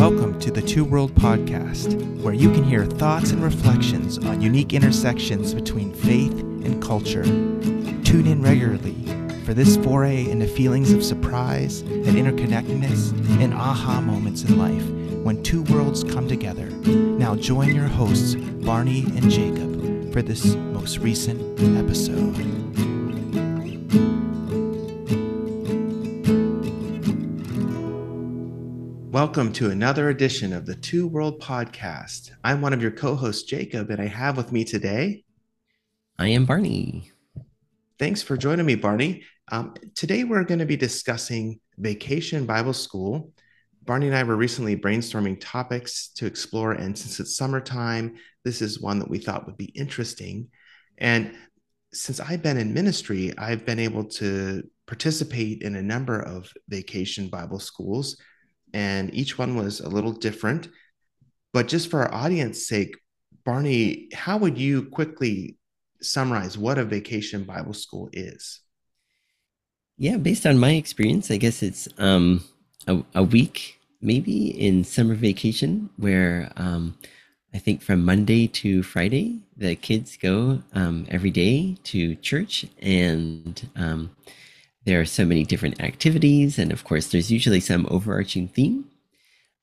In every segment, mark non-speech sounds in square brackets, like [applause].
Welcome to the Two World Podcast, where you can hear thoughts and reflections on unique intersections between faith and culture. Tune in regularly for this foray into feelings of surprise and interconnectedness and aha moments in life when two worlds come together. Now join your hosts, Barney and Jacob, for this most recent episode. Welcome to another edition of the Two World Podcast. I'm one of your co hosts, Jacob, and I have with me today. I am Barney. Thanks for joining me, Barney. Um, today, we're going to be discussing Vacation Bible School. Barney and I were recently brainstorming topics to explore, and since it's summertime, this is one that we thought would be interesting. And since I've been in ministry, I've been able to participate in a number of vacation Bible schools and each one was a little different. But just for our audience sake, Barney, how would you quickly summarize what a vacation Bible school is? Yeah, based on my experience, I guess it's um, a, a week maybe in summer vacation where um, I think from Monday to Friday, the kids go um, every day to church and um, there are so many different activities, and of course, there's usually some overarching theme.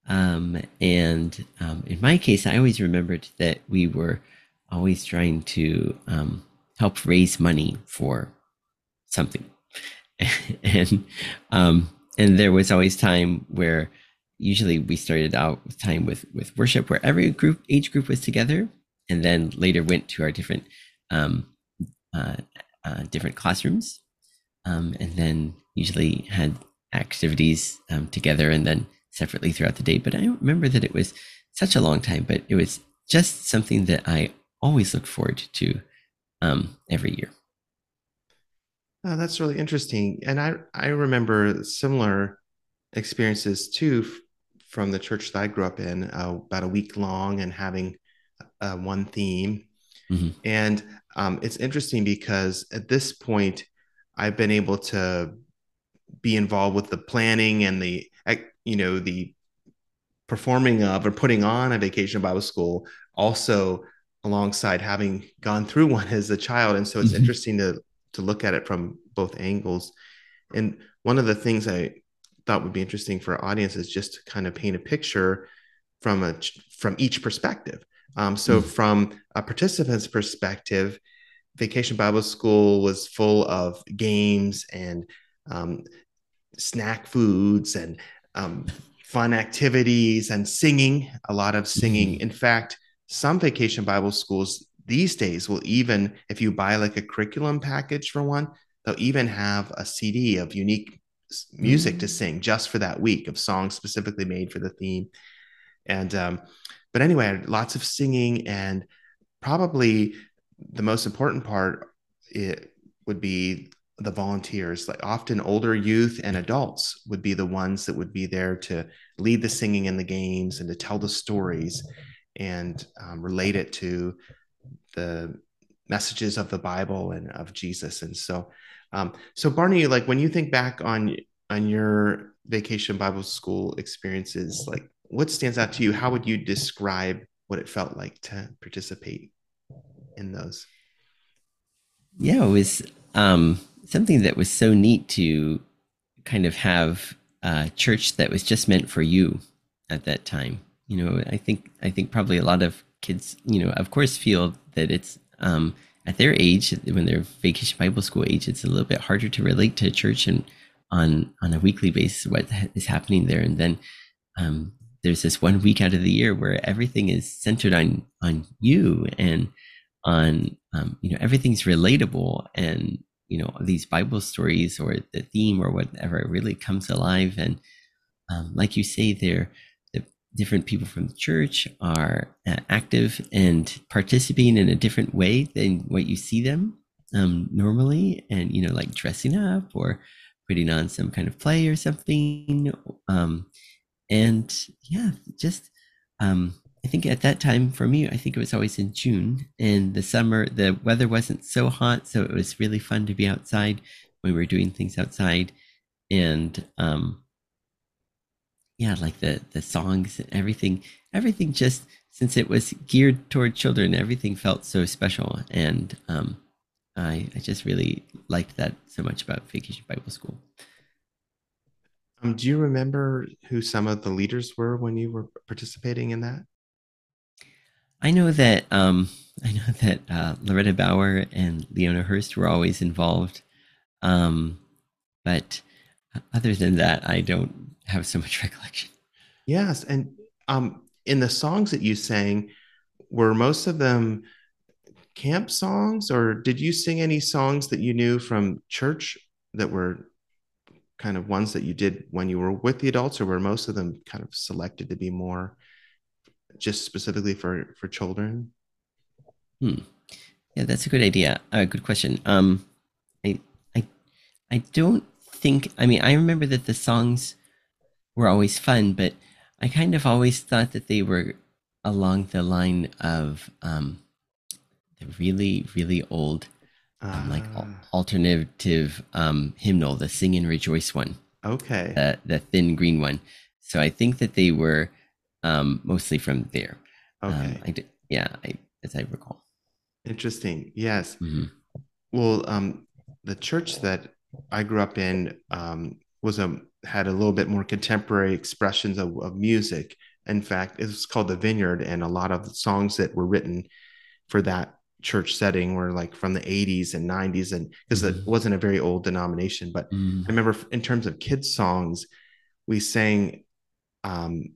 Um, and um, in my case, I always remembered that we were always trying to um, help raise money for something, [laughs] and um, and there was always time where usually we started out with time with with worship where every group age group was together, and then later went to our different um, uh, uh, different classrooms um, and then usually had activities um, together and then separately throughout the day. But I don't remember that it was such a long time, but it was just something that I always look forward to um, every year. Oh, that's really interesting. And I, I remember similar experiences too from the church that I grew up in, uh, about a week long and having uh, one theme. Mm-hmm. And um, it's interesting because at this point, I've been able to be involved with the planning and the you know the performing of or putting on a vacation Bible school also alongside having gone through [laughs] one as a child and so it's mm-hmm. interesting to to look at it from both angles and one of the things I thought would be interesting for our audience is just to kind of paint a picture from a from each perspective um, so mm-hmm. from a participant's perspective Vacation Bible School was full of games and um, snack foods and um, fun activities and singing, a lot of singing. Mm-hmm. In fact, some vacation Bible schools these days will even, if you buy like a curriculum package for one, they'll even have a CD of unique music mm-hmm. to sing just for that week of songs specifically made for the theme. And, um, but anyway, lots of singing and probably the most important part it would be the volunteers. Like often older youth and adults would be the ones that would be there to lead the singing and the games and to tell the stories and um, relate it to the messages of the bible and of jesus. And so um, so barney like when you think back on on your vacation bible school experiences like what stands out to you? How would you describe what it felt like to participate in those? Yeah, it was um, something that was so neat to kind of have a church that was just meant for you at that time. You know, I think I think probably a lot of kids, you know, of course, feel that it's um, at their age when they're vacation Bible school age, it's a little bit harder to relate to church and on on a weekly basis what is happening there, and then um, there's this one week out of the year where everything is centered on on you and on um, you know everything's relatable and you know these bible stories or the theme or whatever really comes alive. And um, like you say there the different people from the church are uh, active and participating in a different way than what you see them um, normally. And you know like dressing up or putting on some kind of play or something um, and yeah just um, I think at that time for me, I think it was always in June. And the summer, the weather wasn't so hot, so it was really fun to be outside we were doing things outside. And um, yeah, like the the songs and everything, everything just since it was geared toward children, everything felt so special, and um, I I just really liked that so much about Vacation Bible School. Um, do you remember who some of the leaders were when you were participating in that? I know that um, [laughs] I know that uh, Loretta Bauer and Leona Hurst were always involved, um, but other than that, I don't have so much [laughs] recollection. Yes, and um, in the songs that you sang, were most of them camp songs, or did you sing any songs that you knew from church that were kind of ones that you did when you were with the adults, or were most of them kind of selected to be more just specifically for for children? Hmm. Yeah, that's a good idea. A uh, good question. Um, I, I, I don't think. I mean, I remember that the songs were always fun, but I kind of always thought that they were along the line of um, the really, really old, um, like al- ah. alternative um, hymnal, the "Sing and Rejoice" one. Okay. The the thin green one. So I think that they were um, mostly from there. Um, okay. I did, yeah, I, as I recall. Interesting. Yes. Mm-hmm. Well, um, the church that I grew up in um, was a had a little bit more contemporary expressions of, of music. In fact, it's called the Vineyard, and a lot of the songs that were written for that church setting were like from the 80s and 90s, and because mm-hmm. it wasn't a very old denomination. But mm-hmm. I remember in terms of kids' songs, we sang um,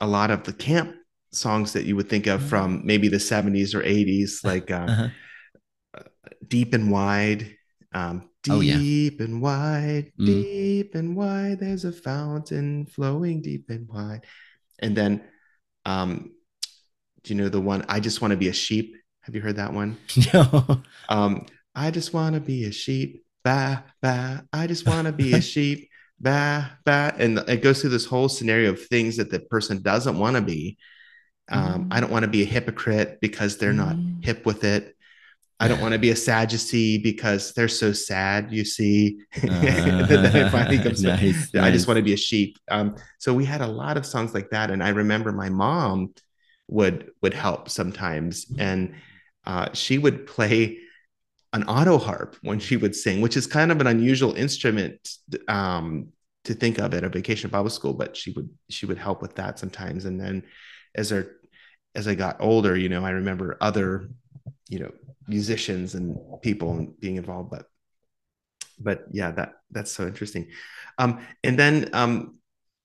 a lot of the camp songs that you would think of from mm-hmm. maybe the 70s or 80s, [laughs] like uh, uh-huh. Uh, Deep and Wide. Um, deep oh, yeah. and wide, mm. deep and wide, there's a fountain flowing deep and wide. And then, um, do you know the one, I just want to be a sheep? Have you heard that one? [laughs] No. Um, I just want to be a sheep. Bah, bah. I just want to be a [laughs] sheep bah, bah. And it goes through this whole scenario of things that the person doesn't want to be. Um, mm. I don't want to be a hypocrite because they're mm. not hip with it. I don't want to be a Sadducee because they're so sad, you see. [laughs] Uh, finally comes [laughs] nice. I just want to be a sheep. Um, so we had a lot of songs like that. And I remember my mom would would help sometimes. And uh, she would play an auto harp when she would sing, which is kind of an unusual instrument um, to think of at a vacation Bible school. But she would she would help with that sometimes. And then as I as I got older, you know, I remember other you know musicians and people being involved. But but yeah, that that's so interesting. Um, and then um,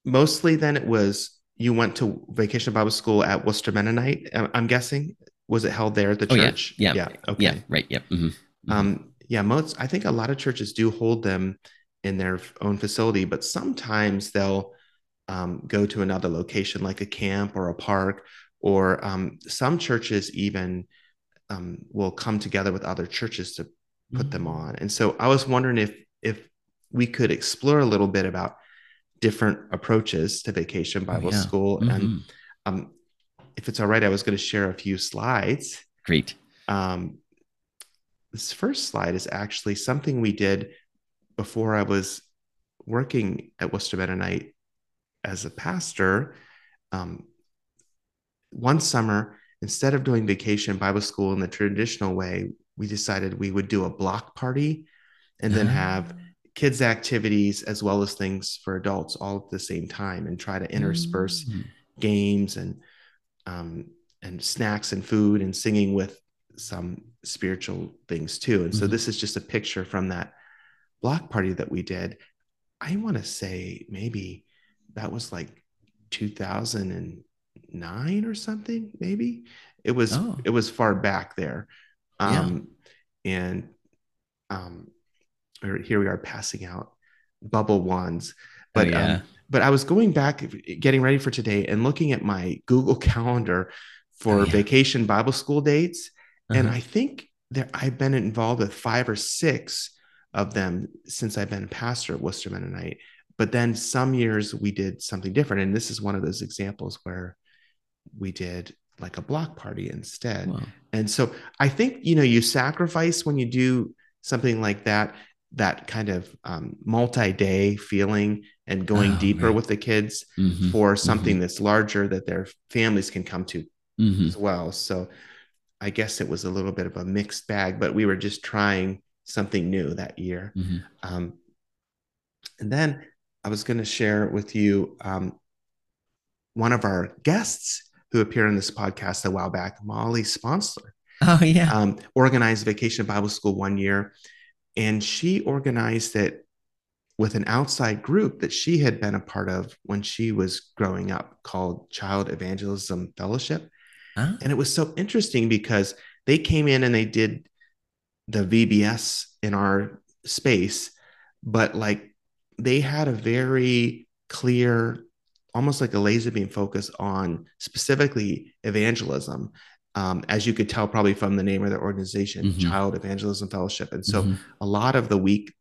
mostly then it was you went to vacation Bible school at Wooster Mennonite. I'm guessing was it held there at the church? oh, church? Yeah, yeah, yeah. Okay. yeah right. Yep. Yeah. Mm-hmm. Mm-hmm. Um, yeah, most I think a lot of churches do hold them in their own facility, but sometimes they'll um, go to another location like a camp or a park, or um, some churches even um, will come together with other churches to put mm-hmm. them on. And so I was wondering if if we could explore a little bit about different approaches to vacation oh, Bible oh, yeah. school, mm-hmm. and um, if it's all right, I was going to share a few slides. Great. Um, this first slide is actually something we did before I was working at Wooster Mennonite as a pastor. Um, one summer, instead of doing vacation Bible school in the traditional way, we decided we would do a block party and then have ah. kids' activities as well as things for adults all at the same time and try to intersperse mm-hmm. games and um, and snacks and food and singing with some spiritual things too. And so mm-hmm. this is just a picture from that block party that we did. I want to say maybe that was like 2009 or something, maybe. It was oh. it was far back there. Um yeah. and um here we are passing out bubble wands. But oh, yeah. um, but I was going back getting ready for today and looking at my Google [laughs] Calendar for oh, yeah. vacation Bible school dates uh-huh. And I think there I've been involved with five or six of them since I've been a pastor at Wooster Mennonite. But then some years we did something different. And this is one of those examples where we did like a block party instead. Wow. And so I think, you know, you sacrifice when you do something like that. that kind of um, multi-day feeling and going Oh, deeper right. with the kids Mhm, for something that's larger that their families can come to mhm, as well. So I guess it was a little bit of a mixed bag, but we were just trying something new that year. mhm. Um, and then I was going to share with you um, one of our guests who appeared on this podcast a while back, Molly Sponsler, Oh yeah. um, organized Vacation Bible School one year. And she organized it with an outside group that she had been a part of when she was growing up called Child Evangelism Fellowship. Huh? And it was so interesting because they came in and they did the VBS in our space, but like they had a very clear, almost like a laser beam focus on specifically evangelism. Um, as you could tell, probably from the name of their organization, Mhm. Child Evangelism Fellowship. And so Mhm. a lot of the week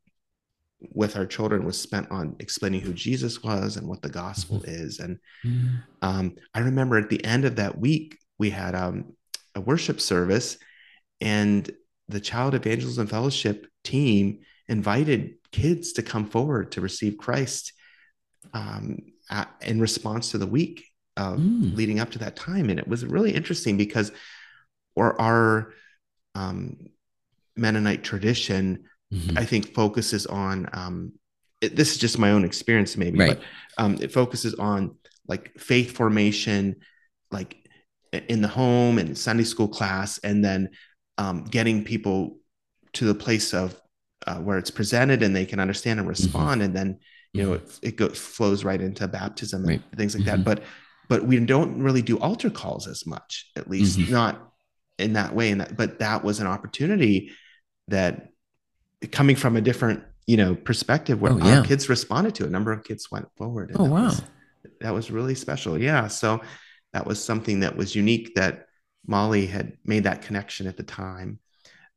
with our children was spent on explaining who Jesus was and what the gospel is. And Mhm. um, I remember at the end of that week, we had um, a worship service, and the Child Evangelism Fellowship team invited kids to come forward to receive Christ um, at, in response to the week of Mm. leading up to that time. And it was really interesting because or our um, Mennonite tradition Mhm. I think focuses on um, it, this is just my own experience maybe, Right. but um, it focuses on like faith formation, like in the home and Sunday school class, and then um, getting people to the place of uh, where it's presented and they can understand and Mm-hmm. respond, and then you know it, it go, flows right into baptism and Right. things like Mhm. that. But but we don't really do altar calls as much, at least Mhm. not in that way. And that, but that was an opportunity that coming from a different you know perspective where Oh, yeah. our kids responded to it. a number of kids went forward and Oh that wow. was, that was really special yeah so that was something that was unique that molly had made that connection at the time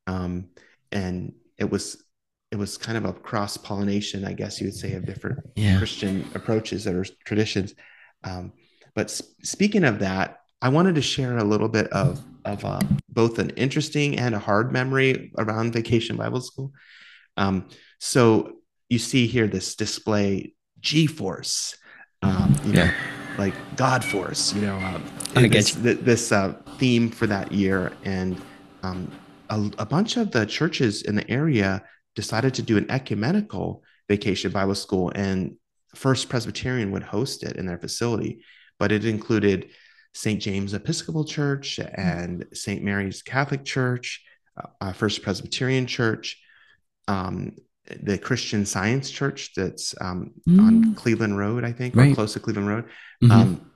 um, and it was it was kind of a cross pollination i guess you would say of different Yeah. christian approaches or traditions um, but s- speaking of that i wanted to share a little bit of of uh, both an interesting and a hard memory around vacation bible school um, so you see here this display G-force, um, you know, Yeah. Like God force, you know, um, I this, th- this uh, theme for that year. And um, a, a bunch of the churches in the area decided to do an ecumenical vacation Bible school, and First Presbyterian would host it in their facility. But it included St. James Episcopal Church and St. Mary's Catholic Church, uh, First Presbyterian Church, um, the Christian Science Church that's um, on Mm. Cleveland Road, I think, or close to Cleveland Road. Mhm. Um,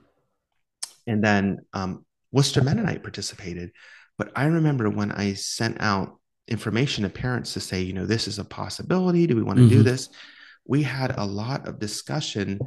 and then um, Worcester Mennonite participated. But I remember when I sent out information to parents to say, you know, this is a possibility. Do we want to do Mhm. this? We had a lot of discussion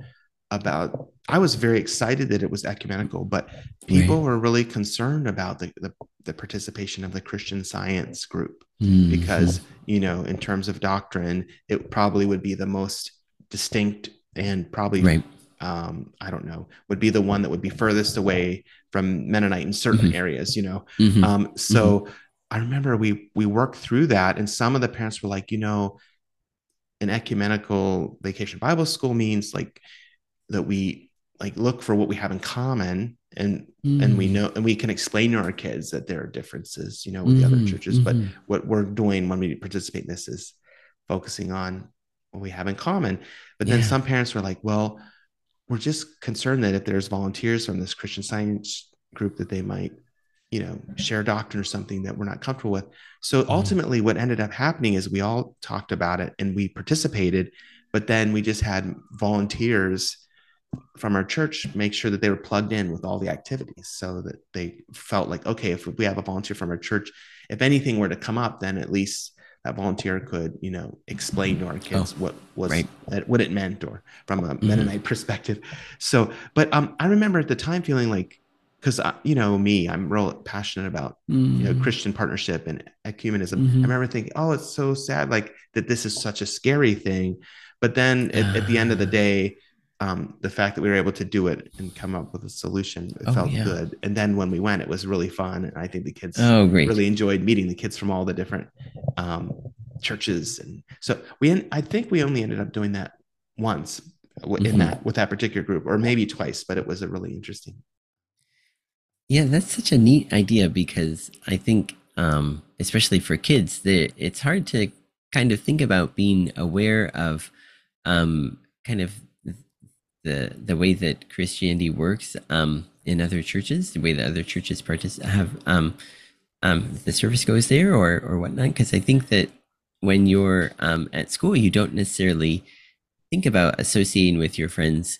about. I was very excited that it was ecumenical, but people Right. were really concerned about the, the the participation of the Christian Science group Mhm. because you know in terms of doctrine it probably would be the most distinct and probably right. um, i don't know would be the one that would be furthest away from mennonite in certain Mhm. areas you know Mhm. um, so i remember we we worked through that and some of the parents were like you know an ecumenical vacation bible school means like that we like look for what we have in common and and we Mm. know and we can explain to our kids that there are differences you know with the other Mhm. churches but Mhm. what we're doing when we participate in this is focusing on what we have in common but then Yeah. some parents were like well we're just concerned that if there's volunteers from this christian science group that they might you know share doctrine or something that we're not comfortable with so Mm-hmm. ultimately what ended up happening is we all talked about it and we participated but then we just had volunteers from our church make sure that they were plugged in with all the activities so that they felt like okay if we have a volunteer from our church if anything were to come up then at least that volunteer could you know explain to our kids what was Oh, right. what it meant or from a Mhm. mennonite perspective so but um i remember at the time feeling like because you know me i'm real passionate about you know Mhm. christian partnership and ecumenism Mhm. i remember thinking oh it's so sad like that this is such a scary thing but then at, at the end of the [sighs] day um, the fact that we were able to do it and come up with a solution it Oh, felt yeah. good and then when we went it was really fun and i think the kids Oh, great. really enjoyed meeting the kids from all the different um, churches, and so we. I think we only ended up doing that once in Mhm. that with that particular group, or maybe twice, but it was a really interesting. Yeah, that's such a neat idea because I think, um, especially for kids, that it's hard to kind of think about being aware of um, kind of the the way that Christianity works um, in other churches, the way that other churches have um, um, the service goes there or or whatnot. Because I think that when you're um, at school, you don't necessarily think about associating with your friends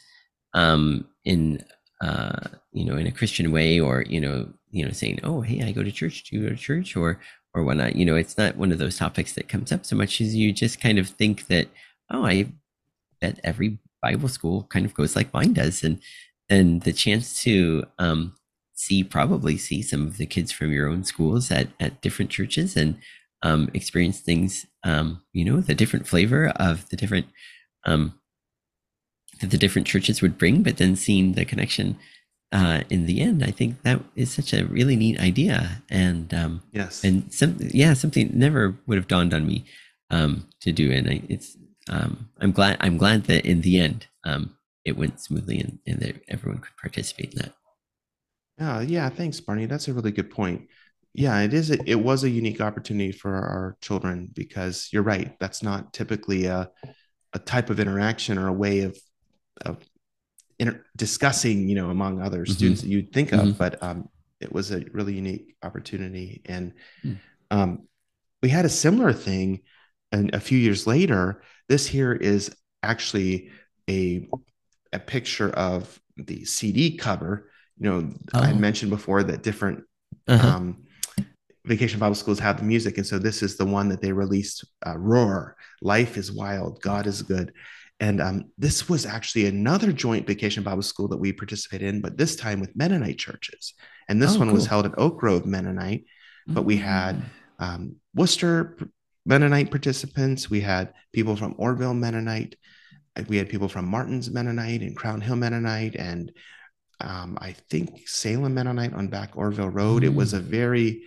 um, in uh, you know in a Christian way, or you know you know saying, oh hey, I go to church. Do you go to church or or whatnot? You know, it's not one of those topics that comes up so much as you just kind of think that oh, I bet every Bible school kind of goes like mine does, and and the chance to um, see probably see some of the kids from your own schools at at different churches and um, experience things, um, you know, the different flavor of the different um, that the different churches would bring, but then seeing the connection uh, in the end, I think that is such a really neat idea, and um, Yes, and some yeah something never would have dawned on me um, to do, and I, it's um, I'm glad I'm glad that in the end um, it went smoothly and, and that everyone could participate in that. yeah, yeah. Thanks, Barney. That's a really good point. Yeah, it is. A, it was a unique opportunity for our children because you're right. That's not typically a a type of interaction or a way of of inter- discussing, you know, among other Mhm. students that you'd think of. Mhm. But um, it was a really unique opportunity, and Mm. um, we had a similar thing. And a few years later, this here is actually a a picture of the CD cover. You know, I Oh. mentioned before that different Uh-huh. um, vacation Bible schools have the music, and so this is the one that they released. Uh, Roar, life is wild, God is good, and um, this was actually another joint vacation Bible school that we participated in, but this time with Mennonite churches. And this Oh, one was held at Oak Grove Mennonite, but we had Mm. um, Wooster Mennonite participants. We had people from Orrville Mennonite. We had people from Martin's Mennonite and Crown Hill Mennonite, and um, I think Salem Mennonite on Back Orrville Road. It was Mm. a very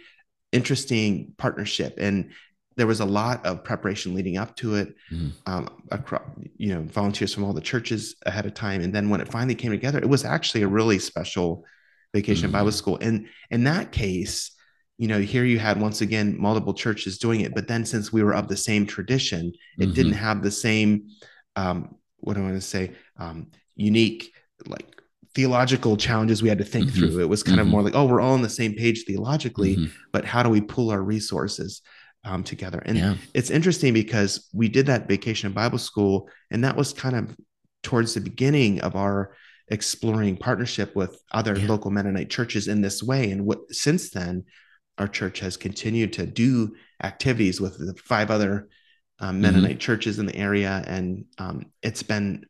interesting partnership, and there was a lot of preparation leading up to it. Mhm. Um, across, you know, volunteers from all the churches ahead of time, and then when it finally came together, it was actually a really special vacation Mhm. Bible school. And in that case, you know, here you had once again multiple churches doing it, but then since we were of the same tradition, it Mhm. didn't have the same um, what do I want to say um, unique like theological challenges we had to think Mhm. through. It was kind of Mhm. more like, oh, we're all on the same page theologically, Mhm. but how do we pull our resources um, together? And Yeah. it's interesting because we did that vacation Bible school, and that was kind of towards the beginning of our exploring partnership with other Yeah. local Mennonite churches in this way. And what since then, our church has continued to do activities with the five other um, Mennonite churches in the area, and um, it's been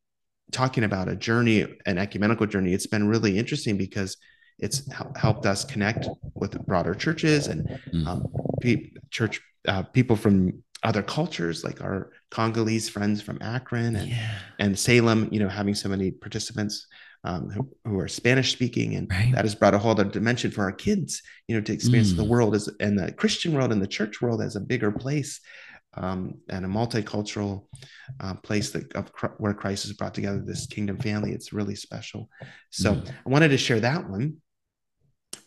talking about a journey, an ecumenical journey. It's been really interesting because it's hel- helped us connect with broader churches and Mhm. um, pe- church uh, people from other cultures, like our Congolese friends from Akron and yeah. and Salem, you know, having so many participants um, who, who are Spanish speaking, and Right. that has brought a whole other dimension for our kids, you know, to experience the Mm. world as and the Christian world and the church world as a bigger place um, and a multicultural uh, place that of, where Christ has brought together this kingdom family. It's really special. So Mm. I wanted to share that one.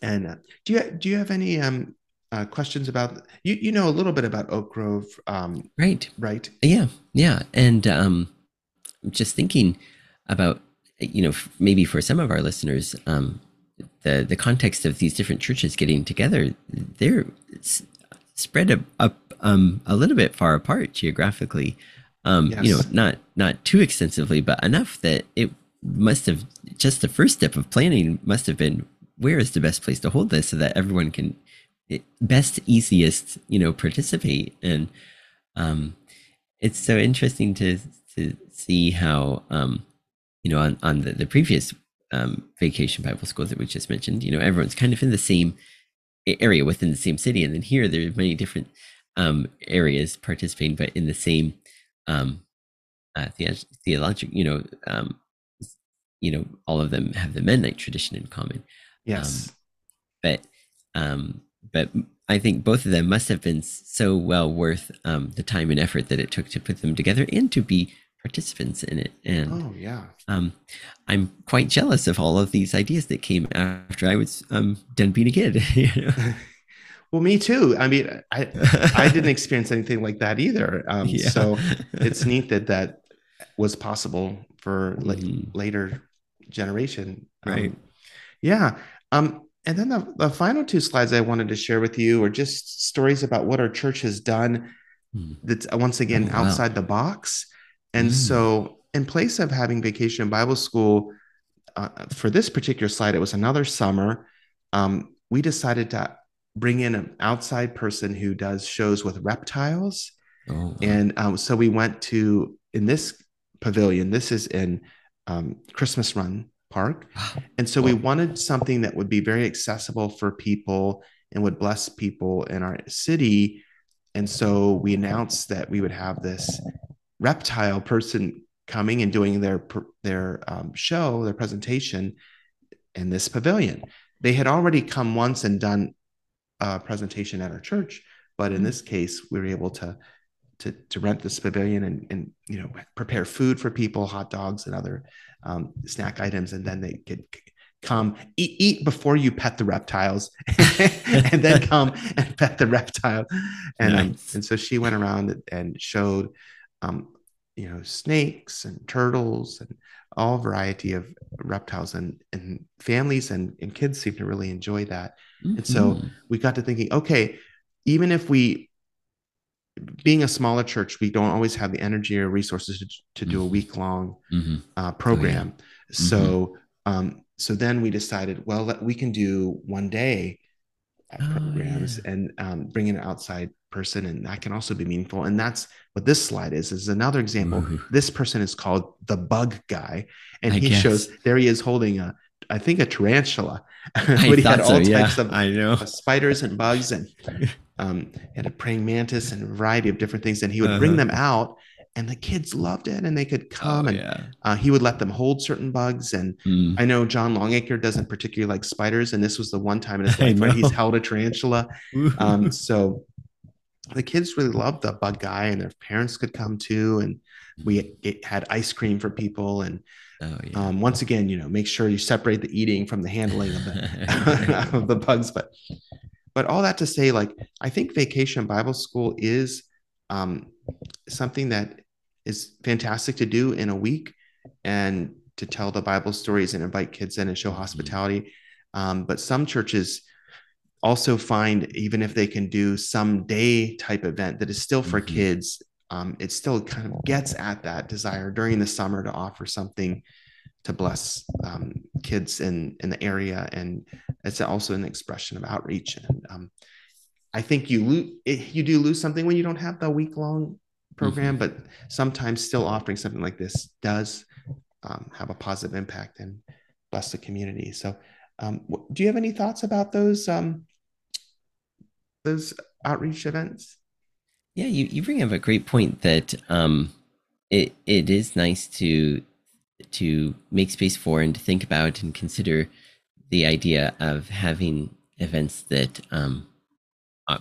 And uh, do you do you have any um, uh, questions about you? You know a little bit about Oak Grove, um, Right. right? Yeah. Yeah. And um, just thinking about, you know, maybe for some of our listeners, um, the the context of these different churches getting together, they're spread up, up um, a little bit far apart geographically. Um, You know, not not too extensively, but enough that it must have just the first step of planning must have been where is the best place to hold this so that everyone can best easiest you know participate and um, it's so interesting to to see how um, you know on on the, the previous um, vacation Bible school that we just mentioned, you know, everyone's kind of in the same area within the same city, and then here there are many different um, areas participating, but in the same um, uh, theologic, you know, um, you know, all of them have the Mennonite tradition in common Yes. but um but I think both of them must have been so well worth um, the time and effort that it took to put them together and to be participants in it. And oh yeah, um, I'm quite jealous of all of these ideas that came after I was um, done being a kid. [laughs] You know? [laughs] well, me too. I mean, I I didn't [laughs] experience anything like that either. Um, yeah. So it's neat that that was possible for mm-hmm. later generation. Um, right. Yeah. Um, and then the, the final two slides I wanted to share with you are just stories about what our church has done mm. that's uh, once again oh, wow. outside the box. And mm. so, in place of having vacation Bible school, uh, for this particular slide, it was another summer. Um, we decided to bring in an outside person who does shows with reptiles. Oh. And um, so we went to, in this pavilion, this is in um, Christmas Run Park. And so we wanted something that would be very accessible for people and would bless people in our city. And so we announced that we would have this reptile person coming and doing their their um, show, their presentation in this pavilion. They had already come once and done a presentation at our church, but in this case, we were able to to, to rent this pavilion and, and you know prepare food for people, hot dogs and other um, snack items, and then they could come eat, eat before you pet the reptiles [laughs] and then [laughs] come and pet the reptile and um, nice. um, and so she went around and showed um, you know snakes and turtles and all variety of reptiles and and families and, and kids seem to really enjoy that mm-hmm. and so mm-hmm. we got to thinking okay even if we being a smaller church, we don't always have the energy or resources to, to do a mm-hmm. week long mm-hmm. uh, program. Oh, yeah. So, mm-hmm. um, so then we decided, well, we can do one day oh, programs yeah. and um, bring in outside person, and that can also be meaningful. And that's what this slide is. Is another example. Ooh. This person is called the Bug Guy, and I he guess. shows there he is holding a, I think a tarantula, [laughs] but he had all so, types yeah. of I know spiders and bugs and [laughs] um, had a praying mantis and a variety of different things. And he would uh-huh. bring them out, and the kids loved it, and they could come. Oh, and yeah. uh, he would let them hold certain bugs. And mm. I know John Longacre doesn't particularly like spiders, and this was the one time in his [laughs] life where he's held a tarantula. um, so the kids really loved the bug guy, and their parents could come too. And we had ice cream for people and Oh, yeah. um, once again, you know, make sure you separate the eating from the handling of the, [laughs] [laughs] of the bugs. But but all that to say, like, I think vacation Bible school is um, something that is fantastic to do in a week and to tell the Bible stories and invite kids in and show mm-hmm. hospitality. Um, but some churches also find, even if they can do some day type event that is still for mm-hmm. kids, um, it still kind of gets at that desire during the summer to offer something to bless um, kids in in the area, and it's also an expression of outreach. And um, I think you lose you do lose something when you don't have the week long program, mm-hmm. but sometimes still offering something like this does um, have a positive impact and bless the community. So, um, do you have any thoughts about those um, those outreach events? Yeah, you, you bring up a great point that um, it it is nice to to make space for and to think about and consider the idea of having events that um, uh,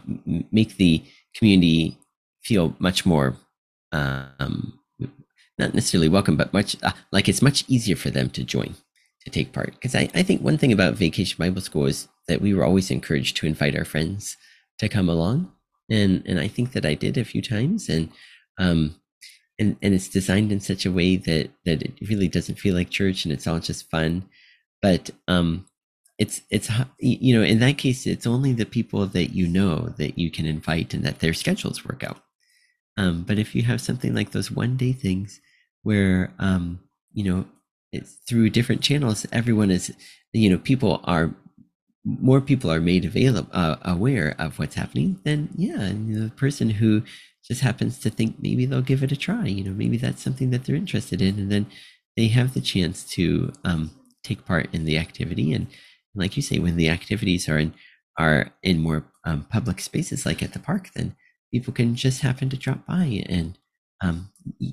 make the community feel much more um, not necessarily welcome, but much uh, like it's much easier for them to join to take part. Because I, I think one thing about Vacation Bible School is that we were always encouraged to invite our friends to come along, and and I think that I did a few times, and um, and and it's designed in such a way that that it really doesn't feel like church and it's all just fun. But um it's it's you know in that case it's only the people that you know that you can invite and that their schedules work out. Um but if you have something like those one day things where um you know it's through different channels everyone is you know people are more people are made available uh, aware of what's happening then yeah and the person who just happens to think maybe they'll give it a try. You know, maybe that's something that they're interested in, and then they have the chance to um, take part in the activity. And like you say, when the activities are in are in more um, public spaces, like at the park, then people can just happen to drop by, and um,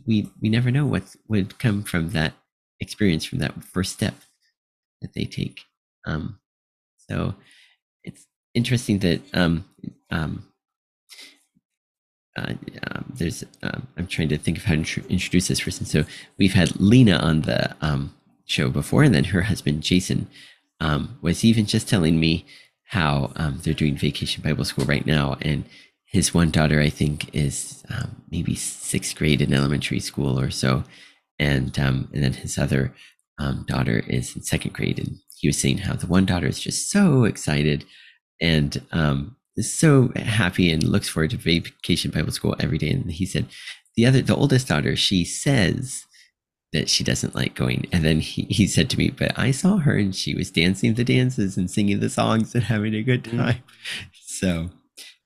we we never know what would come from that experience, from that first step that they take. Um, so it's interesting that um, um, uh, um, there's um, I'm trying to think of how to introduce this person. So we've had Lena on the um, show before, and then her husband Jason. Um, was even just telling me how um, they're doing vacation Bible school right now, and his one daughter I think is um, maybe sixth grade in elementary school or so, and and then his other daughter is in second grade, and he was saying how the one daughter is just so excited and um, so happy and looks forward to vacation Bible school every day. And he said, the other, the oldest daughter, she says that she doesn't like going. And then he, he said to me, but I saw her and she was dancing the dances and singing the songs and having a good mm. time. Mm-hmm. So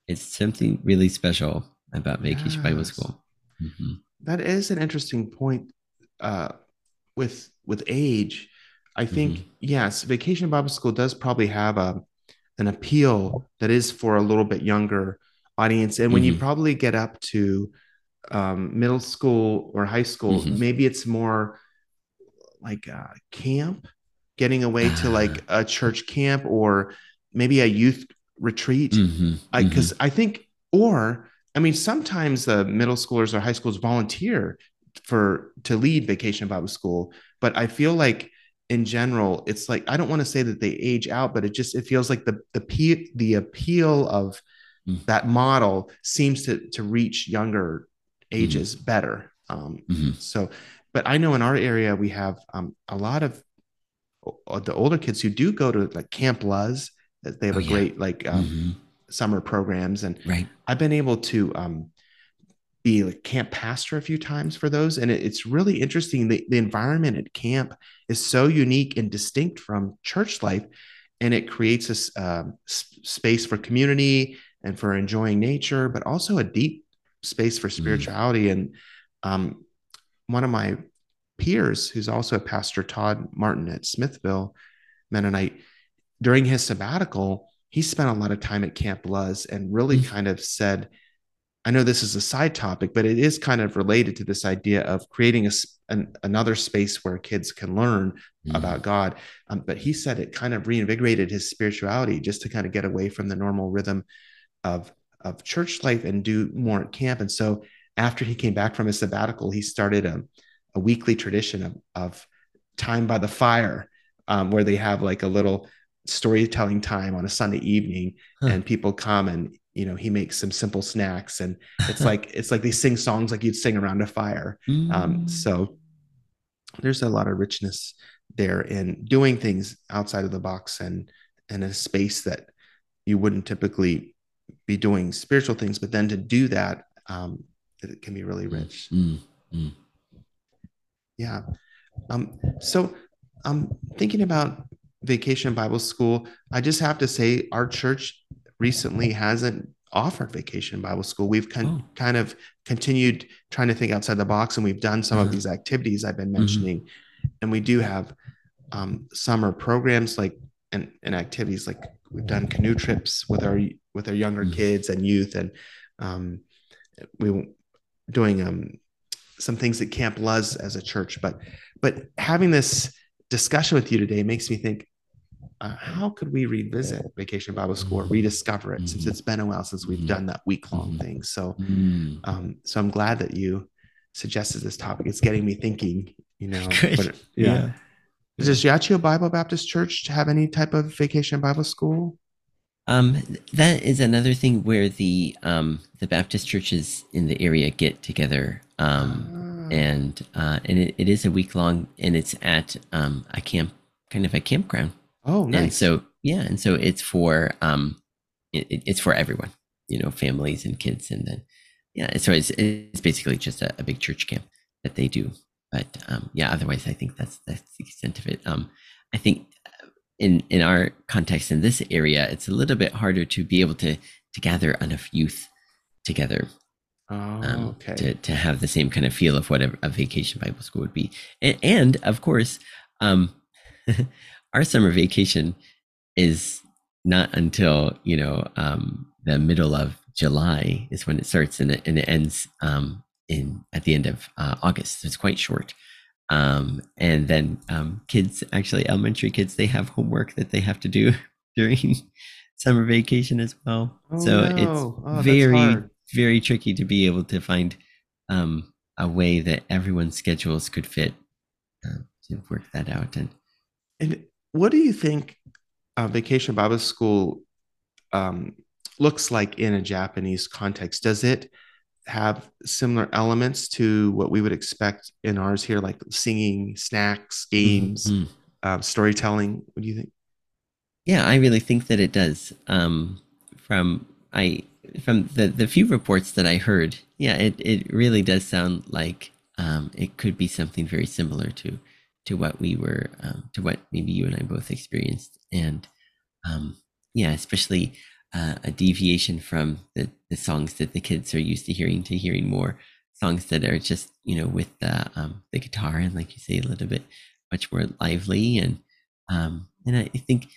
it's something really special about vacation yes. Bible school. Mm-hmm. That is an interesting point uh, with with age. I think mm-hmm. yes, vacation Bible school does probably have a an appeal that is for a little bit younger audience. And when mm-hmm. you probably get up to um, middle school or high school, mm-hmm. maybe it's more like a camp, getting away to [sighs] like a church camp or maybe a youth retreat. Because mm-hmm. I, mm-hmm. I think, or I mean, sometimes the middle schoolers or high schools volunteer for to lead vacation Bible school, but I feel like in general, it's like I don't want to say that they age out, but it just it feels like the the the appeal of mm. that model seems to to reach younger ages mm. better. Um, mm-hmm. So, but I know in our area we have um, a lot of the older kids who do go to like Camp Luz. They have oh, a yeah. great like um, mm-hmm. summer programs, and right. I've been able to um, be like camp pastor a few times for those. And it, it's really interesting. The, the environment at camp is so unique and distinct from church life. And it creates a um, space for community and for enjoying nature, but also a deep space for mm. spirituality. Mm. And um, one of my peers, who's also a pastor, Todd Martin at Smithville Mennonite, during his sabbatical, he spent a lot of time at Camp Luz and really mm. kind of said, I know this is a side topic, but it is kind of related to this idea of creating a, an, another space where kids can learn mm-hmm. about God. Um, but he said it kind of reinvigorated his spirituality just to kind of get away from the normal rhythm of of church life and do more at camp. And so after he came back from his sabbatical, he started a, a weekly tradition of, of time by the fire, um, where they have like a little storytelling time on a Sunday evening, huh. and people come and you know he makes some simple snacks and it's [laughs] like it's like they sing songs like you'd sing around a fire um, mm. um, so there's a lot of richness there in doing things outside of the box and in a space that you wouldn't typically be doing spiritual things but then to do that um, it can be really mm. rich mm. Mm. yeah um, so i'm thinking about vacation bible school i just have to say our church recently hasn't offered vacation Bible school. We've con- oh. kind of continued trying to think outside the box, and we've done some of uh-huh. these activities I've been mm-hmm. mentioning. Mm-hmm. And we do have um, summer programs like and, and activities like we've done canoe trips with our with our younger mm-hmm. kids and youth, and um, we doing um, some things at Camp Luz as a church. But but having this discussion with you today makes me think uh, how could we revisit Vacation Bible School or mm-hmm. rediscover it mm-hmm. since it's been a while since we've mm-hmm. done that week long mm-hmm. thing? So, mm-hmm. um, so I'm glad that you suggested this topic. It's getting me thinking. You know, [laughs] but, yeah. yeah. Does Yachio Bible Baptist Church have any type of Vacation Bible School? Um, that is another thing where the um, the Baptist churches in the area get together, um, ah. and uh, and it, it is a week long, and it's at um, a camp, kind of a campground. Oh, nice. And so yeah, and so it's for um, it, it's for everyone, you know, families and kids, and then yeah, so it's it's basically just a, a big church camp that they do. But um, yeah, otherwise, I think that's that's the extent of it. Um, I think uh, in in our context in this area, it's a little bit harder to be able to to gather enough youth together Oh, um, okay. to, to have the same kind of feel of what a, a vacation Bible school would be. And, and of course, um, [laughs] our summer vacation is not until you know um, the middle of July is when it starts and it, and it ends um, in at the end of uh, August. So it's quite short. Um, and then um, kids, actually elementary kids, they have homework that they have to do [laughs] during summer vacation as well. Oh, so no. it's Oh, very, very tricky to be able to find um, a way that everyone's schedules could fit uh, to work that out. And And what do you think uh, Vacation Bible School um, looks like in a Japanese context? Does it have similar elements to what we would expect in ours here, like singing, snacks, games, Mhm. um, storytelling? What do you think? Yeah, I really think that it does. Um, from I from the the few reports that I heard, yeah, it it really does sound like um, it could be something very similar to to what we were um, to what maybe you and I both experienced, and um, yeah, especially uh, a deviation from the the songs that the kids are used to hearing to hearing more songs that are just you know with the um, the guitar and like you say a little bit much more lively. And um, and I think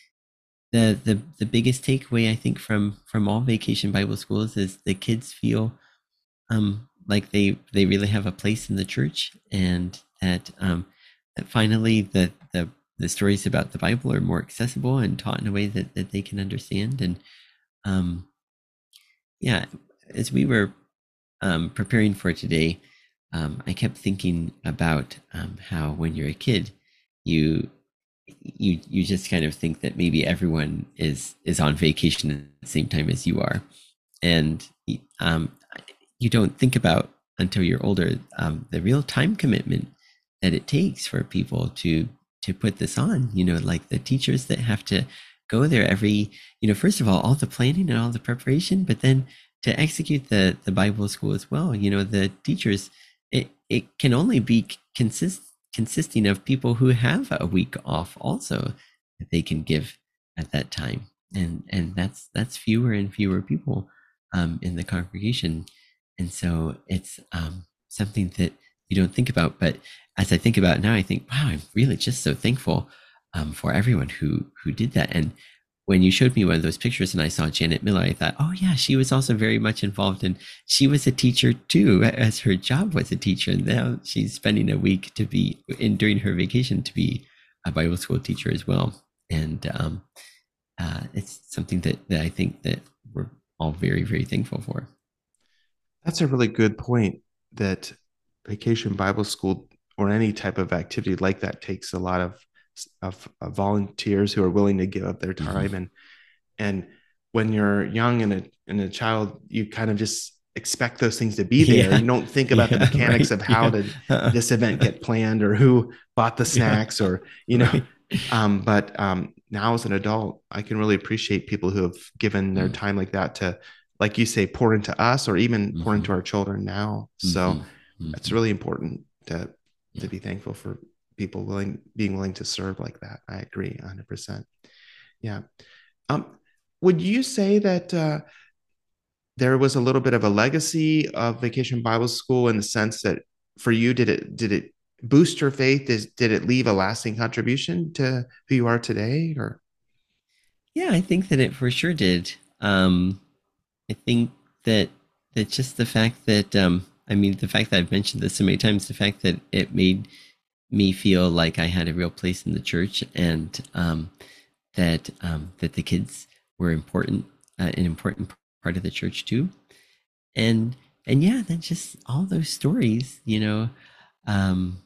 the the the biggest takeaway I think from from all vacation Bible schools is the kids feel um like they they really have a place in the church and that um finally the the the stories about the Bible are more accessible and taught in a way that, that they can understand. And um yeah as we were um preparing for today um I kept thinking about um how when you're a kid you you you just kind of think that maybe everyone is is on vacation at the same time as you are, and um, you don't think about until you're older um, the real time commitment that it takes for people to to put this on. You know, like the teachers that have to go there every you know first of all all the planning and all the preparation, but then to execute the the Bible school as well. You know, the teachers it it can only be consist consisting of people who have a week off also that they can give at that time and and that's that's fewer and fewer people um, in the congregation and so it's um, something that you don't think about but as i think about now i think wow i'm really just so thankful um, for everyone who who did that and when you showed me one of those pictures and I saw Janet Miller, I thought, oh yeah, she was also very much involved and she was a teacher too, as her job was a teacher. And now she's spending a week to be in during her vacation to be a Bible school teacher as well. And um, uh, it's something that, that I think that we're all very, very thankful for. That's a really good point that Vacation Bible School or any type of activity like that takes a lot of of, of volunteers who are willing to give up their Mm-hmm. time and and when you're young and a and a child you kind of just expect those things to be [laughs] there Yeah. you don't think about the [laughs] mechanics right, of how yeah. did [laughs] Uh, this event get planned or who bought the snacks or you know right. um but um now as an adult i can really appreciate people who have given their Mm. time like that to like you say pour into us or even pour Mhm. into our children now so Mhm. Mhm. it's really important to To be thankful for people willing being willing to serve like that. I agree 100% yeah. Um would you say that uh there was a little bit of a legacy of vacation bible school in the sense that for you did it did it boost your faith? Is, did it leave a lasting contribution to who you are today or? Yeah, I think that it for sure did. Um, I think that that just the fact that um, I mean the fact that I've mentioned this so many times, the fact that it made me feel like I had a real place in the church, and um, that um, that the kids were important, uh, an important part of the church too, and and yeah, then just all those stories, you know, um,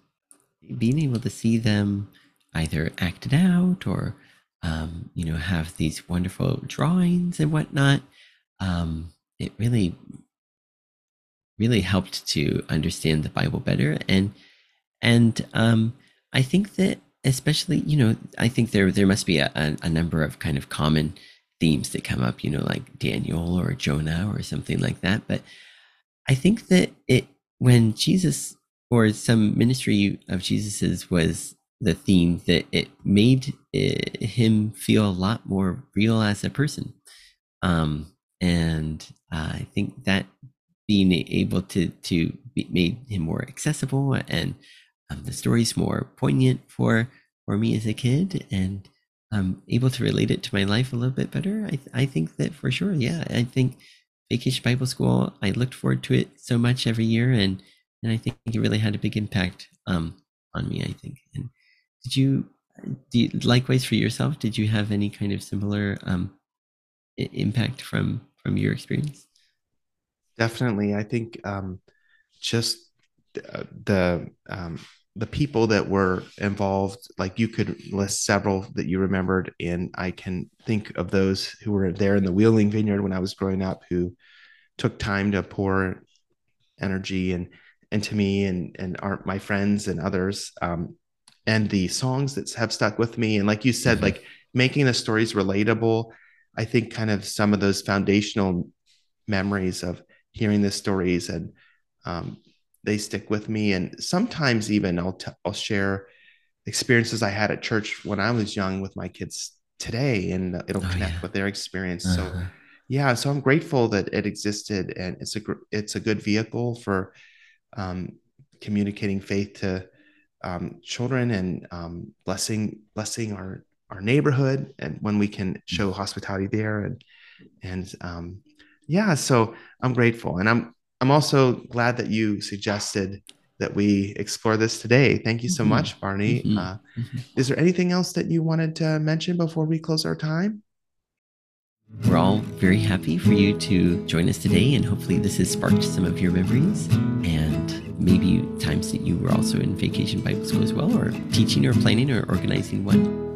being able to see them either acted out or um, you know have these wonderful drawings and whatnot um, it really really helped to understand the bible better. And and um, i think that especially you know i think there there must be a, a, a number of kind of common themes that come up you know like daniel or jonah or something like that. But I think that it when Jesus or some ministry of Jesus's was the theme that it made eh, him feel a lot more real as a person, um, and uh, I think that being able to to be made him more accessible and um, the stories more poignant for for me as a kid and um, able to relate it to my life a little bit better. I I think that for sure, yeah, I think Vacation Bible School. I looked forward to it so much every year, and and I think it really had a big impact um, on me. I think. And did you, do you, likewise for yourself? Did you have any kind of similar um, impact from from your experience? Definitely, I think um, just uh, the um, the people that were involved, like you could list several that you remembered, and I can think of those who were there in the Wheeling Vineyard when I was growing up, who took time to pour energy and into me and and our, my friends and others. Um, and the songs that have stuck with me, and like you said, mm-hmm. like making the stories relatable. I think kind of some of those foundational memories of hearing the stories and um, they stick with me. And sometimes even I'll t- I'll share experiences I had at church when I was young with my kids today, and it'll oh, connect yeah. with their experience. Uh-huh. So yeah, so I'm grateful that it existed, and it's a gr- it's a good vehicle for um, communicating faith to um, children and um, blessing blessing our our neighborhood, and when we can show hospitality there, and and um, yeah, so I'm grateful, and I'm I'm also glad that you suggested that we explore this today. Thank you so mm-hmm. much, Barney. Mm-hmm. Uh, mm-hmm. Is there anything else that you wanted to mention before we close our time? We're all very happy for you to join us today, and hopefully, this has sparked some of your memories and maybe times that you were also in vacation Bible school as well, or teaching, or planning, or organizing one.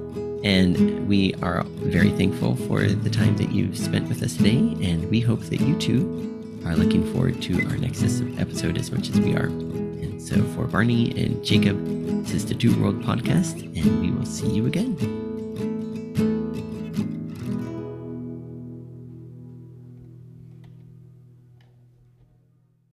And we are very thankful for the time that you've spent with us today, and we hope that you too are looking forward to our next episode as much as we are. And so for Barney and Jacob, this is the Two World Podcast, and we will see you again.